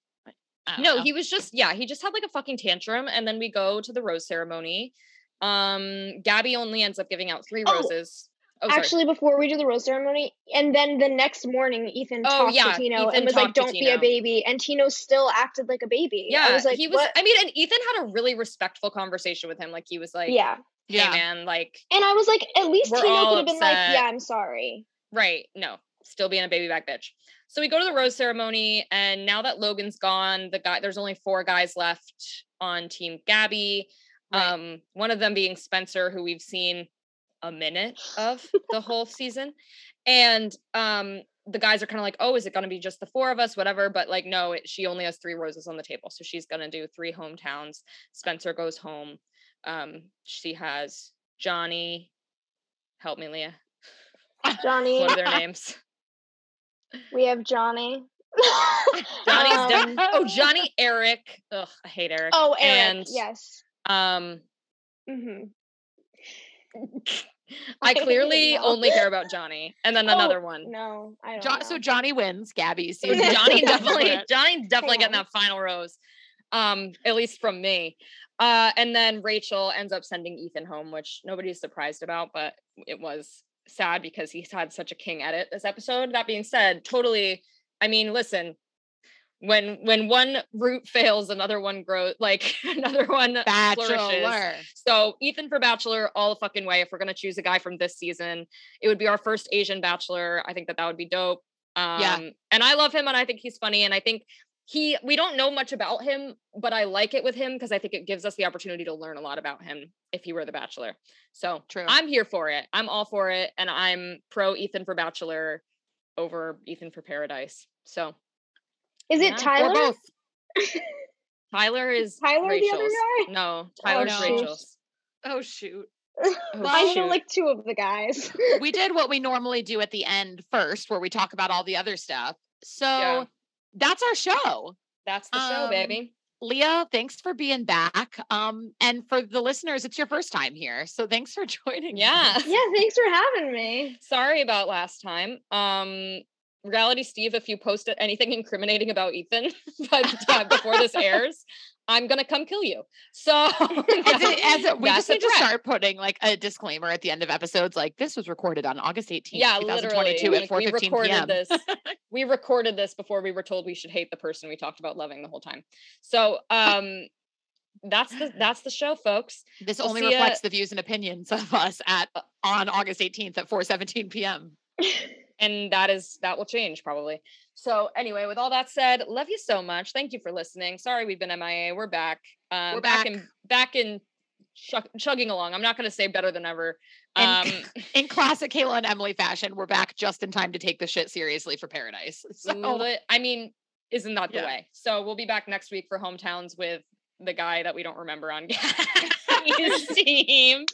no know. he was just yeah he just had like a fucking tantrum and then we go to the rose ceremony um gabby only ends up giving out three Oh, roses oh. Actually, before we do the rose ceremony, and then the next morning, Ethan Oh, talked yeah, to Tino Ethan and was like, "Don't be a baby," and Tino still acted like a baby. yeah I was like, he was "What?" i mean and ethan had a really respectful conversation with him like he was like yeah, hey yeah man like and I was like, at least Tino could have been like, "Yeah, I'm sorry." Right. No, still being a baby back bitch. So we go to the rose ceremony, and now that Logan's gone, the guy there's only four guys left on Team Gabby. Right. Um, one of them being Spencer, who we've seen a minute of the whole season. And um, the guys are kind of like, oh, is it gonna be just the four of us? Whatever. But like, no, it, she only has three roses on the table. So she's gonna do three hometowns. Spencer goes home. Um, she has Johnny. Help me, Leah. Johnny, What are their names? we have Johnny. Johnny's Um, def- oh Johnny Erich. Ugh, I hate Erich. Oh, Erich. And yes. um, hmm I clearly No. only care about Johnny, and then Oh, another one. No, I don't. Jo- know. so johnny wins gabby So Johnny definitely, Johnny definitely getting that final rose. Um, at least from me. Uh, and then Rachel ends up sending Ethan home, which nobody's surprised about, but it was sad because he's had such a king edit this episode. That being said, totally. I mean, listen, when when one root fails, another one grows. Like another one flourishes. bachelor So Ethan for Bachelor all the fucking way. If we're gonna choose a guy from this season, it would be our first Asian Bachelor. I think that that would be dope. Um, Yeah. And I love him, and I think he's funny, and I think he. We don't know much about him, but I like it with him because I think it gives us the opportunity to learn a lot about him if he were the Bachelor. So True. I'm here for it. I'm all for it, and I'm pro Ethan for Bachelor over Ethan for Paradise. So Is Yeah. it Or or Tyler? both Tyler is Tyler the other Rachel's. guy? No, Tyler's no. Rachel's. oh shoot Oh, I know shoot. like two of the guys. we did what we normally do at the end first where we talk about all the other stuff so Yeah. that's our show That's the show, Um, baby. Leah, thanks for being back. Um, and for the listeners, it's your first time here. So thanks for joining. Yeah. us. yeah, thanks for having me. Sorry about last time. Um, reality Steve, if you post anything incriminating about Ethan by the time before this airs, I'm gonna come kill you. So As it, as it, we just need to start putting like a disclaimer at the end of episodes, like this was recorded on August 18th, yeah, 2022 at like, we 4:15 recorded p.m. this. we recorded this before we were told we should hate the person we talked about loving the whole time. So um that's the that's the show, folks. This We'll only see ya- reflects the views and opinions of us at on August 18th at 4:17 p.m. and that is that will change probably. So anyway, with all that said, love you so much. Thank you for listening. Sorry we've been MIA. We're back. Um, We're back back. in back in chugging along. I'm not going to say better than ever. Um, And- In classic Kayla and Emily fashion, we're back just in time to take the shit seriously for Paradise. So I mean, isn't that the Yeah. way? So we'll be back next week for hometowns with the guy that we don't remember on his team.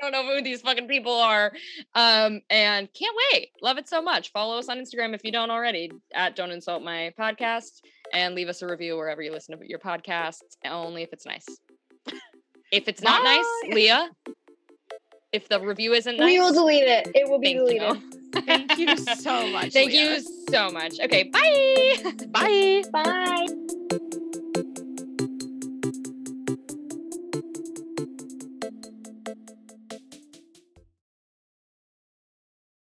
Don't know who these fucking people are. Um, and can't wait. Love it so much. Follow us on Instagram if you don't already at Don't Insult My Podcast and leave us a review wherever you listen to your podcasts, only if it's nice. If it's not Bye. nice, Leah, if the review isn't nice, We will delete it. It will be deleted. you. thank you so much. Thank Leah. you so much. Okay, bye. Bye. Bye.